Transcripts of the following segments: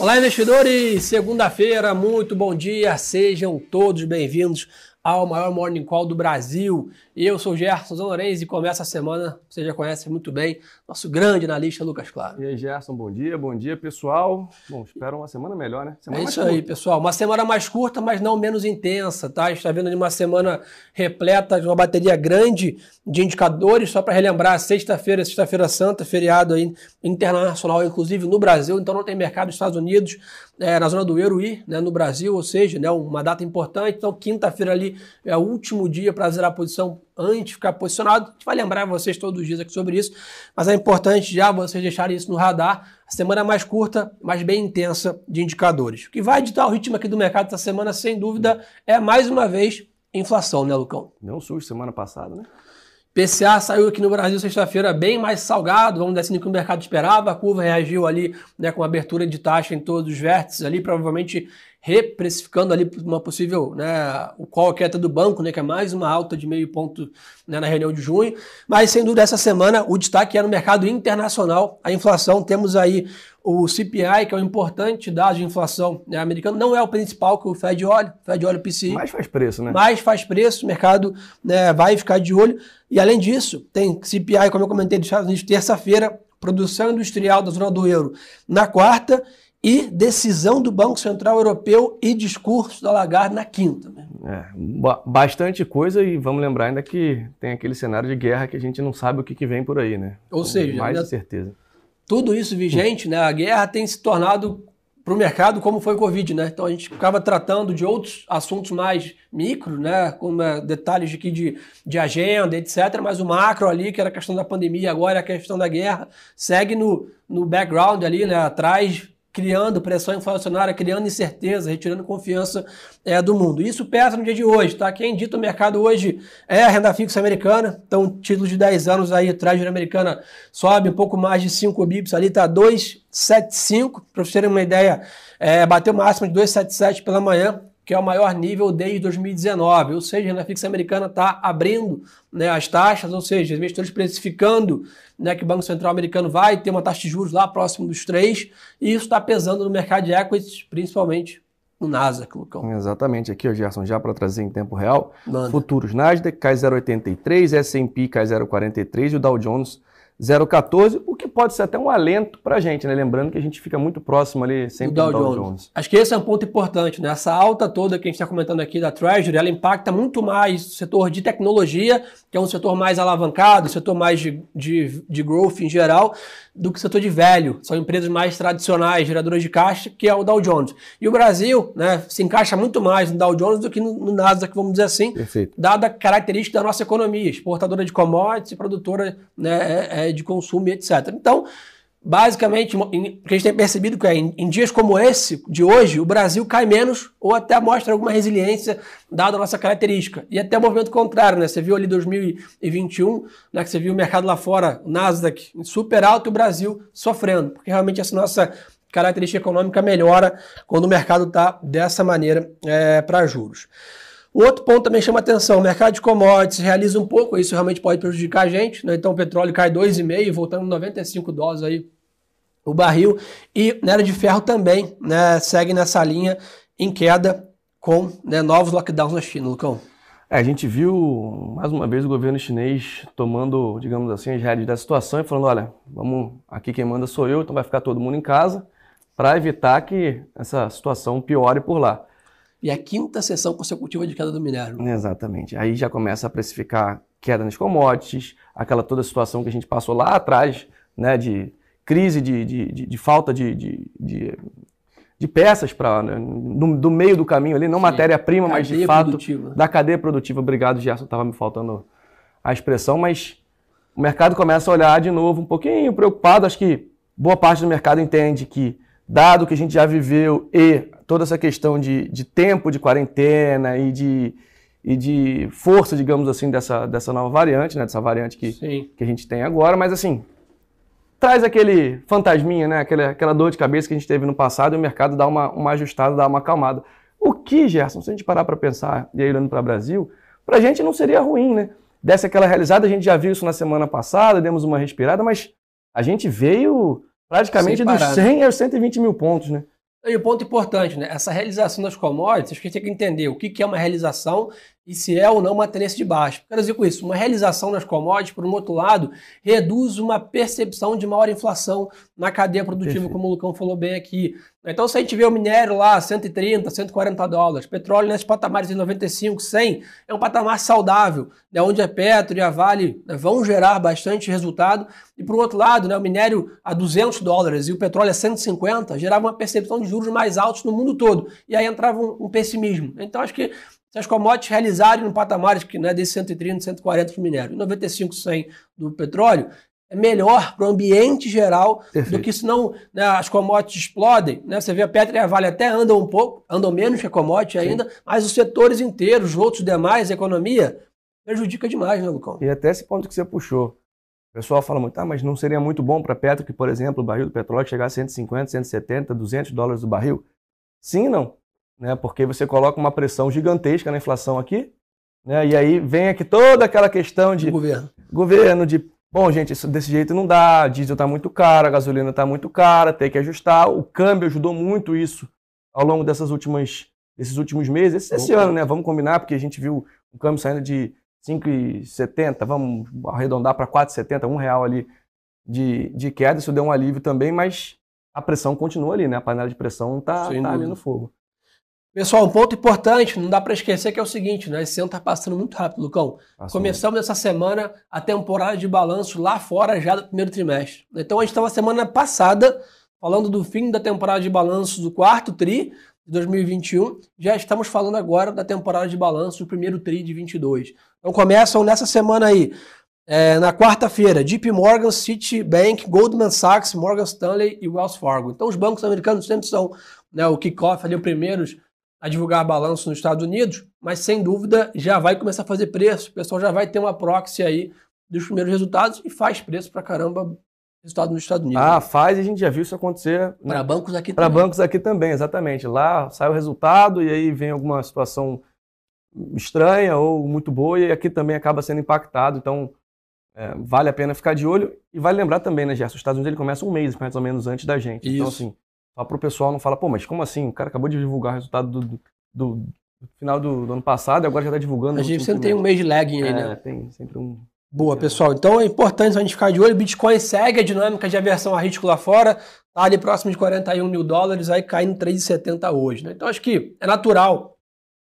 Olá, investidores! Segunda-feira, muito bom dia, sejam todos bem-vindos ao maior Morning Call do Brasil. Eu sou Gerson Zanorense e começa a semana, você já conhece muito bem, nosso grande analista Lucas Claro. E aí, Gerson, bom dia, bom dia, pessoal. Bom, espero uma semana melhor, né? Semana é isso aí, pessoal. Uma semana mais curta, mas não menos intensa, tá? A gente está vendo uma semana repleta de uma bateria grande de indicadores. Só para relembrar, sexta-feira, sexta-feira santa, feriado aí internacional, inclusive no Brasil, então não tem mercado nos Estados Unidos, é, na zona do euro e né, no Brasil, ou seja, né, uma data importante. Então, quinta-feira ali é o último dia para zerar a posição antes de ficar posicionado. A gente vai lembrar vocês todos os dias aqui sobre isso, mas é importante já vocês deixarem isso no radar. A semana é mais curta, mas bem intensa de indicadores. O que vai editar o ritmo aqui do mercado essa semana, sem dúvida, é mais uma vez inflação, né, Lucão? Não susto semana passada, né? PCA saiu aqui no Brasil sexta-feira bem mais salgado, vamos dizer assim, do que o mercado esperava. A curva reagiu ali né, com abertura de taxa em todos os vértices ali, provavelmente reprecificando ali uma possível, né, o call queda do banco, né, que é mais uma alta de meio ponto né, na reunião de junho. Mas, sem dúvida, essa semana o destaque é no mercado internacional. A inflação, temos aí o CPI, que é um importante dado de inflação né, americano, não é o principal que o Fed olha, o Fed olha o PCI. Mais faz preço, né? Mais faz preço, o mercado né, vai ficar de olho. E, além disso, tem CPI, como eu comentei, dos Estados Unidos, terça-feira, produção industrial da zona do euro na quarta e decisão do Banco Central Europeu e discurso da Lagarde na quinta. Né? É, bastante coisa e vamos lembrar ainda que tem aquele cenário de guerra que a gente não sabe o que, que vem por aí, né? Ou seja, mais certeza. Tudo isso vigente, né? A guerra tem se tornado para o mercado como foi o Covid, né? Então a gente ficava tratando de outros assuntos mais micro, né? Como é, detalhes de, de, de agenda, etc. Mas o macro ali, que era a questão da pandemia, agora é a questão da guerra, segue no, no background ali, né? Atrás, criando pressão inflacionária, criando incerteza, retirando confiança é, do mundo. Isso pesa no dia de hoje, tá? Quem dita o mercado hoje é a renda fixa americana, então título de 10 anos aí, Treasury americana sobe um pouco mais de 5 bips ali, tá 2,75, para vocês terem uma ideia, é, bateu máximo de 2,77 pela manhã, que é o maior nível desde 2019. Ou seja, a renda fixa americana está abrindo né, as taxas, ou seja, investidores precificando né, que o Banco Central americano vai ter uma taxa de juros lá próximo dos 3, e isso está pesando no mercado de equities, principalmente no Nasdaq, Lucão. Exatamente, aqui, ó, Gerson, já para trazer em tempo real. Manda. Futuros Nasdaq cai 0,83, S&P cai 0,43 e o Dow Jones 0,14, o que pode ser até um alento para a gente, né? Lembrando que a gente fica muito próximo ali sempre do Dow, Dow Jones. Jones. Acho que esse é um ponto importante, né? Essa alta toda que a gente está comentando aqui da Treasury, ela impacta muito mais o setor de tecnologia, que é um setor mais alavancado, setor mais de, de, de growth em geral, do que o setor de velho. São empresas mais tradicionais, geradoras de caixa, que é o Dow Jones. E o Brasil, né, se encaixa muito mais no Dow Jones do que no, no Nasdaq, vamos dizer assim, Perfeito. dada a característica da nossa economia, exportadora de commodities, produtora né, é, é de consumo, etc. Então, basicamente, o que a gente tem percebido que é, em, dias como esse, de hoje, o Brasil cai menos ou até mostra alguma resiliência, dada a nossa característica. E até o movimento contrário, né? Você viu ali 2021, né, que você viu o mercado lá fora, Nasdaq super alto e o Brasil sofrendo, porque realmente essa nossa característica econômica melhora quando o mercado está dessa maneira é, para juros. Outro ponto também chama atenção, o mercado de commodities realiza um pouco, isso realmente pode prejudicar a gente, né? então o petróleo cai 2,5, voltando 95 dólares aí o barril, e na era de ferro também né, segue nessa linha em queda com né, novos lockdowns na China, Lucão. É, a gente viu mais uma vez o governo chinês tomando, digamos assim, as rédeas da situação e falando, olha, vamos, aqui quem manda sou eu, então vai ficar todo mundo em casa, para evitar que essa situação piore por lá e a quinta sessão consecutiva de queda do minério. Exatamente. Aí já começa a precificar queda nas commodities, aquela toda situação que a gente passou lá atrás, né, de crise de, de, de, de falta de, de, de, peças para né, do meio do caminho ali, não matéria-prima, mas de fato produtiva. da cadeia produtiva. Obrigado, Gerson, estava me faltando a expressão, mas o mercado começa a olhar de novo um pouquinho preocupado. Acho que boa parte do mercado entende que, dado que a gente já viveu e toda essa questão de, de tempo de quarentena e de, e de força, digamos assim, dessa, dessa nova variante, né? Dessa variante que, que a gente tem agora, mas assim, traz aquele fantasminha, né? Aquela, aquela dor de cabeça que a gente teve no passado e o mercado dá uma, uma ajustada, dá uma acalmada. O que, Gerson, se a gente parar para pensar, e aí olhando para o Brasil, para a gente não seria ruim, né? Dessa aquela realizada, a gente já viu isso na semana passada, demos uma respirada, mas a gente veio praticamente dos 100 né? aos 120 mil pontos, né? E o ponto importante, né? Essa realização das commodities, a gente tem que entender o que é uma realização e se é ou não uma tendência de baixo. Quero dizer com isso, uma realização nas commodities, por um outro lado, reduz uma percepção de maior inflação na cadeia produtiva, Perfeito. como o Lucão falou bem aqui. Então, se a gente vê o minério lá 130, 140 dólares, petróleo nesses patamares de 95, 100, é um patamar saudável, né, onde a Petro e a Vale né, vão gerar bastante resultado. E, por outro lado, né, o minério a 200 dólares e o petróleo a 150 gerava uma percepção de juros mais altos no mundo todo. E aí entrava um, um pessimismo. Então, acho que se as commodities realizarem no patamar que né, desse 130, 140 do minério, e 95, 100 do petróleo, é melhor para o ambiente geral Perfeito. do que se não né, as commodities explodem. Né? Você vê a Petro e a Vale até andam um pouco, andam menos que a commodity ainda, Sim. mas os setores inteiros, os outros demais, a economia, prejudica demais, né, Lucão? E até esse ponto que você puxou. O pessoal fala muito, ah, mas não seria muito bom para a Petro que, por exemplo, o barril do petróleo chegasse a 150, 170, 200 dólares o barril? Sim não né? Porque você coloca uma pressão gigantesca na inflação aqui, né? E aí vem aqui toda aquela questão de governo, governo de Bom, gente, isso desse jeito não dá, diesel está muito caro, a gasolina está muito cara, tem que ajustar. O câmbio ajudou muito isso ao longo dessas últimas, desses últimos meses, esse, esse ano, né? Vamos combinar, porque a gente viu o câmbio saindo de 5,70, vamos arredondar para 4,70, um real ali de, de queda, isso deu um alívio também, mas a pressão continua ali, né? A panela de pressão está tá ali no fogo. Pessoal, um ponto importante, não dá para esquecer que é o seguinte, né? Esse ano está passando muito rápido, Lucão. Passou. Começamos essa semana a temporada de balanço lá fora já do primeiro trimestre. Então a gente estava semana passada falando do fim da temporada de balanço do quarto tri de 2021. Já estamos falando agora da temporada de balanço do primeiro tri de 22. Então começam nessa semana aí. É, na quarta-feira, JP Morgan, Citibank, Goldman Sachs, Morgan Stanley e Wells Fargo. Então os bancos americanos sempre são né, o kickoff ali, os primeiros a divulgar balanço nos Estados Unidos, mas sem dúvida já vai começar a fazer preço. O pessoal já vai ter uma proxy aí dos primeiros resultados e faz preço para caramba resultado nos Estados Unidos. Ah, faz e a gente já viu isso acontecer. Né? Para bancos aqui também. Para bancos aqui também, exatamente. Lá sai o resultado e aí vem alguma situação estranha ou muito boa e aqui também acaba sendo impactado. Então, é, vale a pena ficar de olho. E vale lembrar também, né, Gerson? Os Estados Unidos ele começa um mês mais ou menos antes da gente. Então, isso. Então, assim, só para o pessoal não falar, pô, mas como assim? O cara acabou de divulgar o resultado do, do, do final do, do, ano passado e agora já está divulgando. A gente sempre tem um mês de lagging aí, é, né? Tem sempre um. Boa, pessoal. Então é importante a gente ficar de olho. O Bitcoin segue a dinâmica de aversão a risco lá fora. Tá ali próximo de 41 mil dólares, aí caindo 3,70 hoje. Né? Então acho que é natural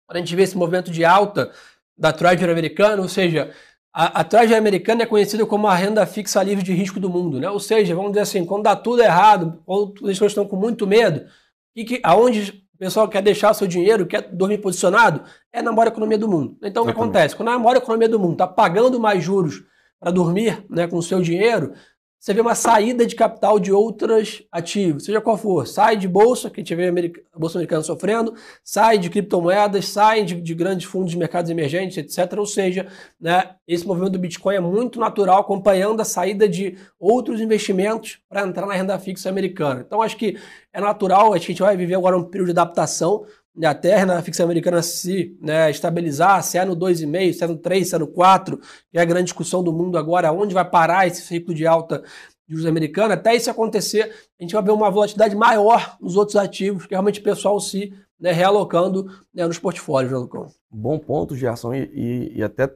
a gente ver esse movimento de alta da Treasury americana, ou seja, a, a Treasury americana é conhecida como a renda fixa livre de risco do mundo, né? Ou seja, vamos dizer assim, quando dá tudo errado, quando as pessoas estão com muito medo, e que aonde o pessoal quer deixar seu dinheiro, quer dormir posicionado, é na maior economia do mundo. Então, o que acontece? Quando a maior economia do mundo está pagando mais juros para dormir né, com o seu dinheiro, você vê uma saída de capital de outros ativos, seja qual for. Sai de bolsa, que vê a bolsa americana sofrendo, sai de criptomoedas, sai de, de, grandes fundos de mercados emergentes, etc. Ou seja, né, esse movimento do Bitcoin é muito natural, acompanhando a saída de outros investimentos para entrar na renda fixa americana. Então, acho que é natural, acho que a gente vai viver agora um período de adaptação a terra na ficção americana se né, estabilizar, se é no 2,5, se é no 3, se é no 4, que é a grande discussão do mundo agora, onde vai parar esse ciclo de alta de juros americana, até isso acontecer, a gente vai ver uma volatilidade maior nos outros ativos, que realmente o pessoal se né, realocando né, nos portfólios, né, Lucão? Bom ponto, Gerson, e, e, e, até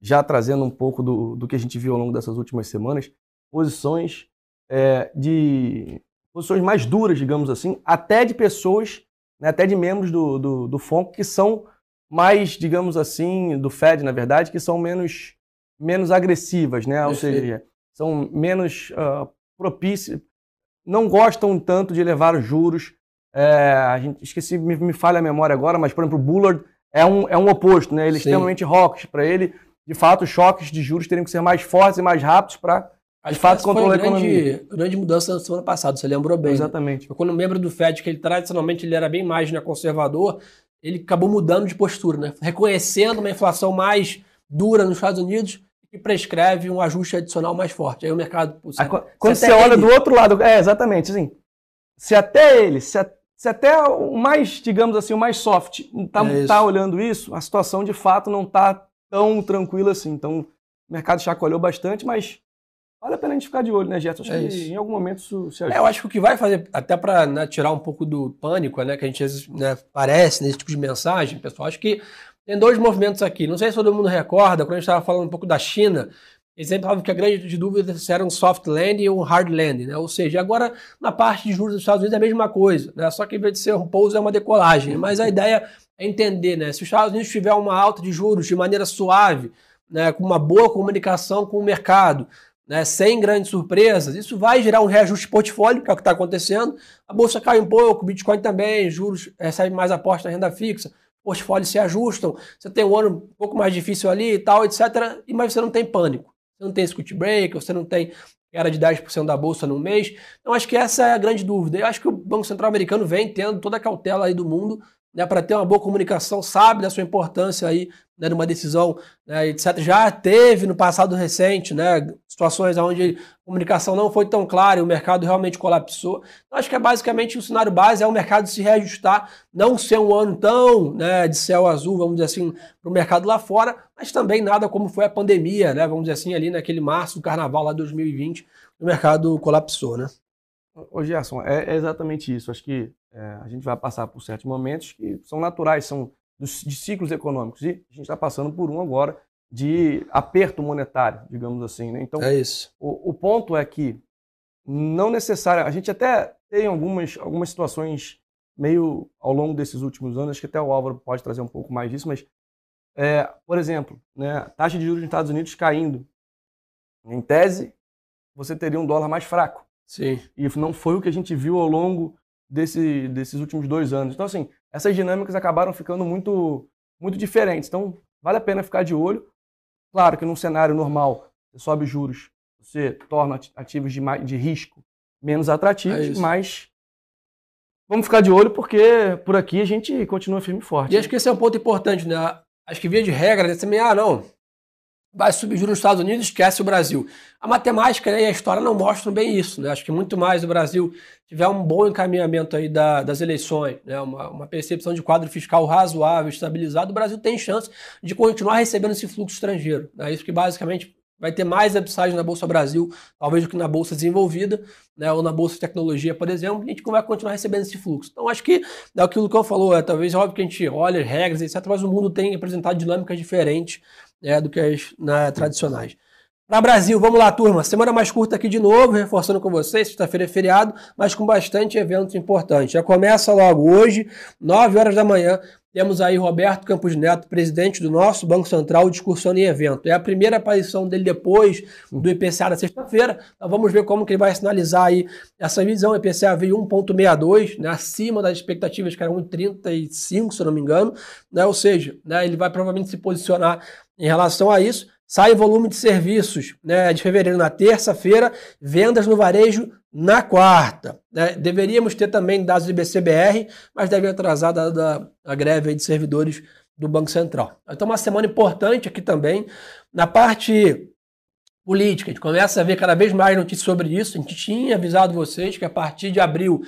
já trazendo um pouco do, do que a gente viu ao longo dessas últimas semanas, posições é, de posições mais duras, digamos assim, até de pessoas né, até de membros do, do, do FONC que são mais, digamos assim, do Fed, na verdade, que são menos, menos agressivas, né? Ou seja, são menos uh, propícias, não gostam tanto de elevar os juros. É, a gente, esqueci, me, me falha a memória agora, mas, por exemplo, o Bullard é um, é um oposto, né? Ele é extremamente hawkish. Para ele, de fato, os choques de juros teriam que ser mais fortes e mais rápidos para de fato, controlar a economia. Grande, grande mudança na semana passada, você lembrou bem. Né? Exatamente. Né? Quando membro do FED, que ele tradicionalmente ele era bem mais né, conservador, ele acabou mudando de postura, né? reconhecendo uma inflação mais dura nos Estados Unidos e prescreve um ajuste adicional mais forte. Aí o mercado. Aí, quando você olha ele... do outro lado, é exatamente assim. Se até ele, se, a, se até o mais, digamos assim, o mais soft está é tá olhando isso, a situação de fato não está tão tranquila assim. Então, o mercado chacoalhou bastante, mas vale a pena a gente ficar de olho, né, Gerson? Acho É que isso. em algum momento isso se É, ajuda. eu acho que o que vai fazer, até para tirar um pouco do pânico, né, que a gente às vezes, né, parece nesse tipo de mensagem, pessoal, acho que tem dois movimentos aqui. Não sei se todo mundo recorda, quando a gente estava falando um pouco da China, eles sempre falavam que a grande dúvida se era um soft land e um hard land, né? Ou seja, agora na parte de juros dos Estados Unidos é a mesma coisa, né? Só que em vez de ser um pouso é uma decolagem. Mas a ideia é entender, né? Se os Estados Unidos tiver uma alta de juros de maneira suave, né, com uma boa comunicação com o mercado, né, sem grandes surpresas, isso vai gerar um reajuste de portfólio, que é o que está acontecendo. A bolsa cai um pouco, o Bitcoin também, juros recebe mais aposta na renda fixa, portfólios se ajustam, você tem um ano um pouco mais difícil ali e tal, etc. e- Mas você não tem pânico. Você não tem scut break, você não tem era de 10% da bolsa no mês. Então, acho que essa é a grande dúvida. Eu acho que o Banco Central americano vem tendo toda a cautela aí do mundo né, para ter uma boa comunicação, sabe da sua importância aí, né, numa decisão, né, etc. Já teve no passado recente, né, situações onde a comunicação não foi tão clara e o mercado realmente colapsou. Então, acho que é basicamente o cenário base é o mercado se reajustar, não ser um ano tão né, de céu azul, vamos dizer assim, para o mercado lá fora, mas também nada como foi a pandemia, né, vamos dizer assim, ali naquele março do carnaval lá de 2020, o mercado colapsou, né? Ô Gerson, é, é exatamente isso. Acho que é, a gente vai passar por certos momentos que são naturais, são dos, de ciclos econômicos. E a gente está passando por um agora de aperto monetário, digamos assim. Né? Então, É isso. o, o ponto é que não necessário. A gente até tem algumas, algumas situações meio ao longo desses últimos anos, acho que até o Álvaro pode trazer um pouco mais disso, mas, é, por exemplo, né, taxa de juros nos Estados Unidos caindo. Em tese, você teria um dólar mais fraco. Sim. E não foi o que a gente viu ao longo desse, desses últimos dois anos. Então, assim, essas dinâmicas acabaram ficando muito, muito diferentes. Então, vale a pena ficar de olho. Claro que num cenário normal, você sobe juros, você torna ati- ativos de, de risco menos É atrativos, isso. mas vamos ficar de olho porque por aqui a gente continua firme e forte. E acho que esse é um ponto importante, né? Acho que via de regra, né, também, ah, não, vai subir juros nos Estados Unidos, esquece o Brasil. A matemática né, e a história não mostram bem isso, né? Acho que muito mais o Brasil tiver um bom encaminhamento aí da- das eleições, né? Uma, uma percepção de quadro fiscal razoável, estabilizado, o Brasil tem chance de continuar recebendo esse fluxo estrangeiro. É isso que basicamente vai ter mais upside na Bolsa Brasil, talvez do que na Bolsa desenvolvida, né, ou na Bolsa de Tecnologia, por exemplo, a gente vai continuar recebendo esse fluxo. Então, acho que é aquilo que Lucão falou, é, talvez é óbvio que a gente olha as regras, etc., mas o mundo tem apresentado dinâmicas diferentes né, do que as né, tradicionais. Para Brasil, vamos lá, turma. Semana mais curta aqui de novo, reforçando com vocês. Sexta-feira é feriado, mas com bastante eventos importantes. Já começa logo hoje, 9 horas da manhã. Temos aí Roberto Campos Neto, presidente do nosso Banco Central, discursando em evento. É a primeira aparição dele depois do IPCA da sexta-feira. Então vamos ver como que ele vai sinalizar aí essa visão. O IPCA veio 1,62, né, acima das expectativas, que eram 1,35, se eu não me engano. Né, ou seja, né, ele vai provavelmente se posicionar em relação a isso. Sai volume de serviços né, de fevereiro na terça-feira, vendas no varejo na quarta. né? Deveríamos ter também dados do IBCBR, mas deve atrasar dada a greve de servidores do Banco Central. Então, uma semana importante aqui também. Na parte política, a gente começa a ver cada vez mais notícias sobre isso. A gente tinha avisado vocês que a partir de abril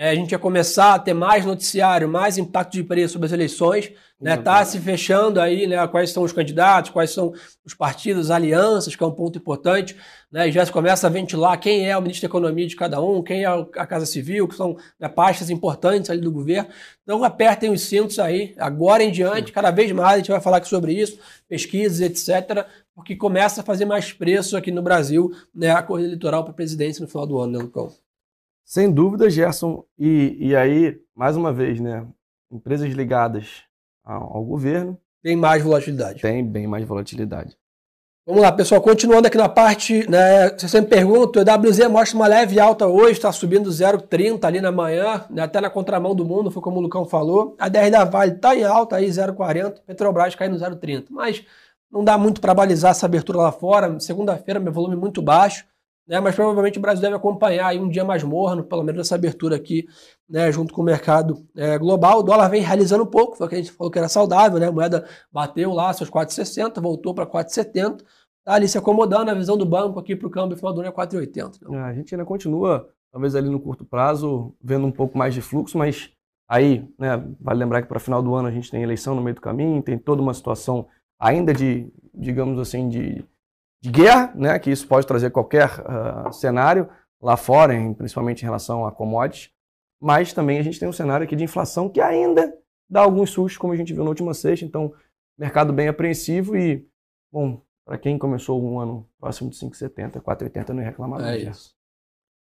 eh, a gente ia começar a ter mais noticiário, mais impacto de preço sobre as eleições. Né, tá se fechando aí, né, quais são os candidatos, quais são os partidos, alianças, que é um ponto importante, né, e já se começa a ventilar quem é o ministro da Economia de cada um, quem é a Casa Civil, que são né, pastas importantes ali do governo. Então apertem os cintos aí, agora em diante, cada vez mais a gente vai falar aqui sobre isso, pesquisas, etc., porque começa a fazer mais preço aqui no Brasil, né, a corrida eleitoral para a presidência no final do ano, né, Lucão? Sem dúvida, Gerson. E, e aí, mais uma vez, né? Empresas ligadas ao, ao governo Tem mais volatilidade. têm bem mais volatilidade. Vamos lá, pessoal, continuando aqui na parte, né, você sempre pergunta, o WZ mostra uma leve alta hoje, está subindo 0,30 ali na manhã, né, até na contramão do mundo, foi como o Lucão falou. A 10 da Vale está em alta aí, 0,40, Petrobras caindo 0,30. Mas não dá muito para balizar essa abertura lá fora, segunda-feira meu volume muito baixo, né, mas provavelmente o Brasil deve acompanhar aí um dia mais morno, pelo menos essa abertura aqui, né, junto com o mercado é, global. O dólar vem realizando um pouco, foi o que a gente falou que era saudável, né, a moeda bateu lá seus 4,60, voltou para 4,70, tá ali se acomodando, a visão do banco aqui para o câmbio final do ano é 4,80. Né? É, A gente ainda continua, talvez ali no curto prazo, vendo um pouco mais de fluxo, mas aí, né, vale lembrar que para final do ano a gente tem eleição no meio do caminho, tem toda uma situação ainda de, digamos assim, de, de guerra, né, que isso pode trazer qualquer uh, cenário lá fora, em, principalmente em relação a commodities, mas também a gente tem um cenário aqui de inflação que ainda dá alguns sustos, como a gente viu na última sexta, então mercado bem apreensivo e, bom, para quem começou um ano próximo de 5,70, 4,80 não ia reclamar. É isso.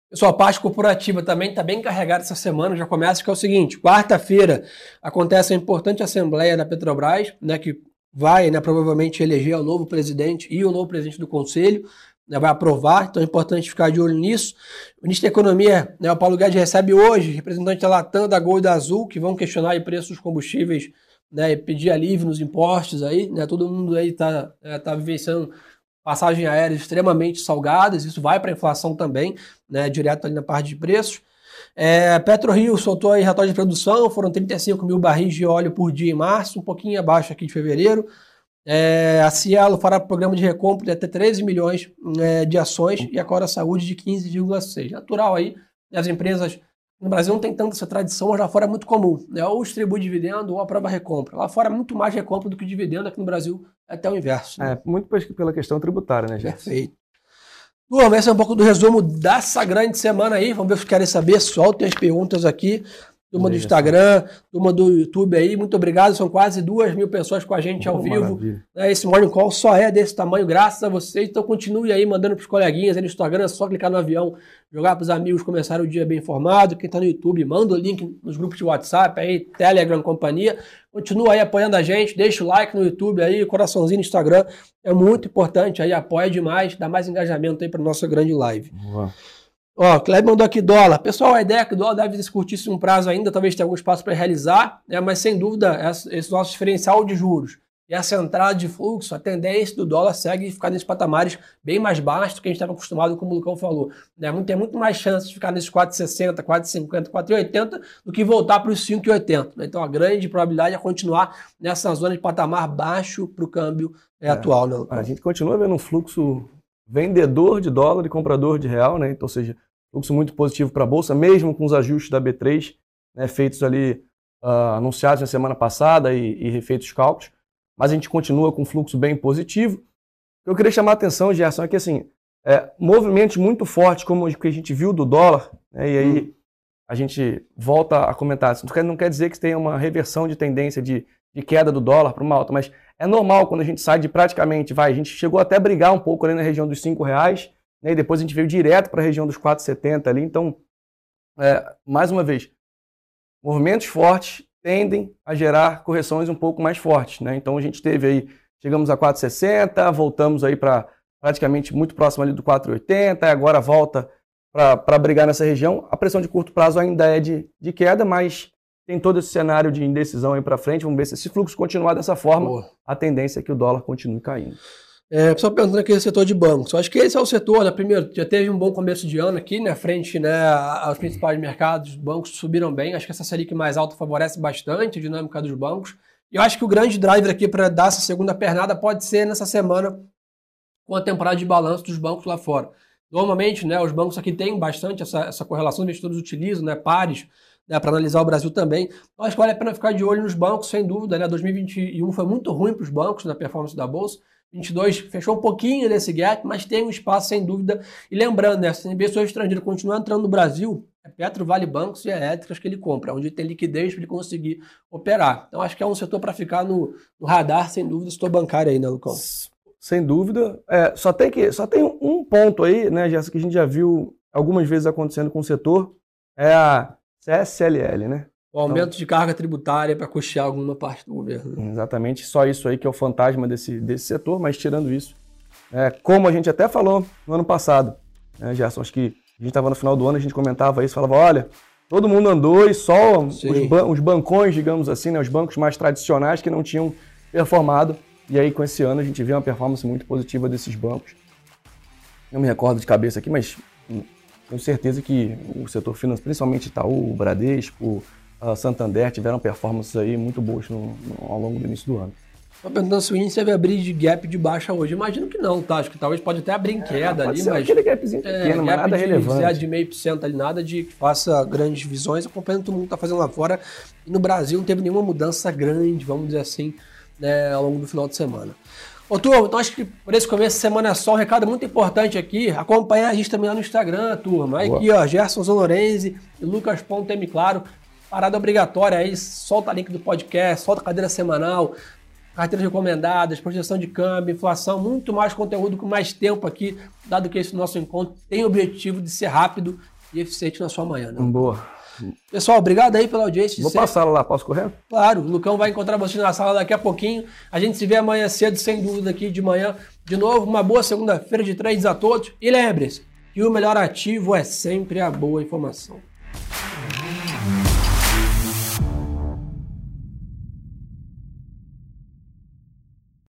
Pessoal, a parte corporativa também está bem carregada essa semana, já começa que é o seguinte, quarta-feira acontece a importante assembleia da Petrobras, né, que vai né, provavelmente eleger o novo presidente e o novo presidente do conselho, né, vai aprovar, então é importante ficar de olho nisso. O ministro da Economia, né, o Paulo Guedes, recebe hoje representantes da Latam, da Gol e da Azul, que vão questionar o preço dos combustíveis né, e pedir alívio nos impostos aí, né, todo mundo aí está é, tá vivenciando passagem aérea extremamente salgadas, isso vai para a inflação também, né, direto ali na parte de preços. É, PetroRio soltou aí relatório de produção, foram 35 mil barris de óleo por dia em março, um pouquinho abaixo aqui de fevereiro. É, a Cielo fará programa de recompra de até 13 milhões é, de ações e a Cora Saúde de 15,6. Natural aí, as empresas no Brasil não tem tanta essa tradição, mas lá fora é muito comum. Né? Ou distribui dividendo ou aprova recompra. Lá fora é muito mais recompra do que dividendo, aqui no Brasil é até o inverso. Né? É, muito pela questão tributária, né, gente? Perfeito. Turma, esse é um pouco do resumo dessa grande semana aí. Vamos ver se querem saber. Soltem as perguntas aqui turma do Instagram, turma do YouTube aí, muito obrigado. São quase duas mil pessoas com a gente ao vivo. É, esse Morning Call só é desse tamanho, graças a vocês. Então continue aí mandando para os coleguinhas aí no Instagram, é só clicar no avião, jogar para os amigos, começar o dia bem informado. Quem está no YouTube, manda o link nos grupos de WhatsApp aí, Telegram, companhia. Continua aí apoiando a gente, deixa o like no YouTube aí, coraçãozinho no Instagram. É muito importante aí, apoia demais, dá mais engajamento aí para nossa grande live. Boa. Ó, o Kleber mandou aqui dólar. Pessoal, a ideia é que o dólar deve se curtir um prazo ainda, talvez tenha algum espaço para realizar, né? mas sem dúvida, esse nosso diferencial de juros e essa entrada de fluxo, a tendência do dólar segue ficar nesses patamares bem mais baixos do que a gente estava acostumado, como o Lucão falou. Né? Tem muito mais chance de ficar nesses 4,60, 4,50, 4,80 do que voltar para os 5,80. Né? Então a grande probabilidade é continuar nessa zona de patamar baixo para o câmbio é, é, atual. Né, a gente continua vendo um fluxo vendedor de dólar e comprador de real, né? Então, ou seja, fluxo muito positivo para a Bolsa, mesmo com os ajustes da B3, né, feitos ali, uh, anunciados na semana passada e, e refeitos os cálculos, mas a gente continua com um fluxo bem positivo. Eu queria chamar a atenção, Gerson, é que assim, é, movimentos muito fortes, como o que a gente viu do dólar, né, e aí hum. a gente volta a comentar, isso não quer dizer que tenha uma reversão de tendência de, de queda do dólar para uma alta, mas é normal quando a gente sai de praticamente, vai, a gente chegou até a brigar um pouco ali na região dos 5 reais, né? E depois a gente veio direto para a região dos 4,70 ali. Então, é, mais uma vez, movimentos fortes tendem a gerar correções um pouco mais fortes. Né? Então a gente teve aí, chegamos a 4,60, voltamos aí para praticamente muito próximo ali do 4,80, agora volta para brigar nessa região. A pressão de curto prazo ainda é de, de queda, mas tem todo esse cenário de indecisão aí para frente. Vamos ver se esse fluxo continuar dessa forma. Boa. A tendência é que o dólar continue caindo. É, pessoal perguntando aqui no setor de bancos. Eu acho que esse é o setor, né? Primeiro, já teve um bom começo de ano aqui, né? Frente né, aos principais mercados, os bancos subiram bem. Acho que essa Selic mais alta favorece bastante a dinâmica dos bancos. E eu acho que o grande driver aqui para dar essa segunda pernada pode ser nessa semana com a temporada de balanço dos bancos lá fora. Normalmente, né, os bancos aqui têm bastante essa, essa correlação, investidores utilizam, né, pares, né, para analisar o Brasil também. Então, acho que vale a pena ficar de olho nos bancos, sem dúvida. Né? 2021 foi muito ruim para os bancos na performance da Bolsa. 22 fechou um pouquinho desse gap, mas tem um espaço sem dúvida. E lembrando, né, se a investidor estrangeiro continuar entrando no Brasil, é Petro, Vale Bancos e Elétricas que ele compra, onde tem liquidez para ele conseguir operar. Então acho que é um setor para ficar no, no, radar, sem dúvida, setor bancário aí, né, Lucão? Sem dúvida. É, só tem que só tem um ponto aí, né, Jéssica, que a gente já viu algumas vezes acontecendo com o setor, é a CSLL, né? O aumento então, de carga tributária para custear alguma parte do governo. Exatamente, só isso aí que é o fantasma desse, desse setor, mas tirando isso, é, como a gente até falou no ano passado, né, Gerson, acho que a gente estava no final do ano, a gente comentava isso, falava, olha, todo mundo andou e só os, ban os, bancões, digamos assim, né, os bancos mais tradicionais que não tinham performado, e aí com esse ano a gente vê uma performance muito positiva desses bancos. Não me recordo de cabeça aqui, mas tenho certeza que o setor financeiro, principalmente Itaú, o Bradesco, a Santander tiveram performances aí muito boas no, no, ao longo do início do ano. Estou perguntando se o índice deve abrir de gap de baixa hoje. Imagino que não, tá? Acho que talvez pode até abrir em é, queda é, ali, mas. Aquele gapzinho é, pequeno, mas nada de, relevante. de meio por cento ali, nada de que faça grandes visões. Acompanhando todo mundo está fazendo lá fora. E no Brasil não teve nenhuma mudança grande, vamos dizer assim, né, ao longo do final de semana. Ô, turma, então acho que por esse começo de semana é só um recado muito importante aqui. Acompanhar a gente também lá no Instagram, turma. Aí aqui, ó, Gerson Zonorenzi e Lucas.m Claro. Parada obrigatória aí, solta link do podcast, solta cadeira semanal, carteiras recomendadas, projeção de câmbio, inflação, muito mais conteúdo com mais tempo aqui, dado que esse nosso encontro tem o objetivo de ser rápido e eficiente na sua manhã. Né? Boa. Pessoal, obrigado aí pela audiência. Vou passar lá, posso correr? Claro, o Lucão vai encontrar vocês na sala daqui a pouquinho. A gente se vê amanhã cedo, sem dúvida, aqui de manhã. De novo, uma boa segunda-feira de trades a todos. E lembre-se que o melhor ativo é sempre a boa informação.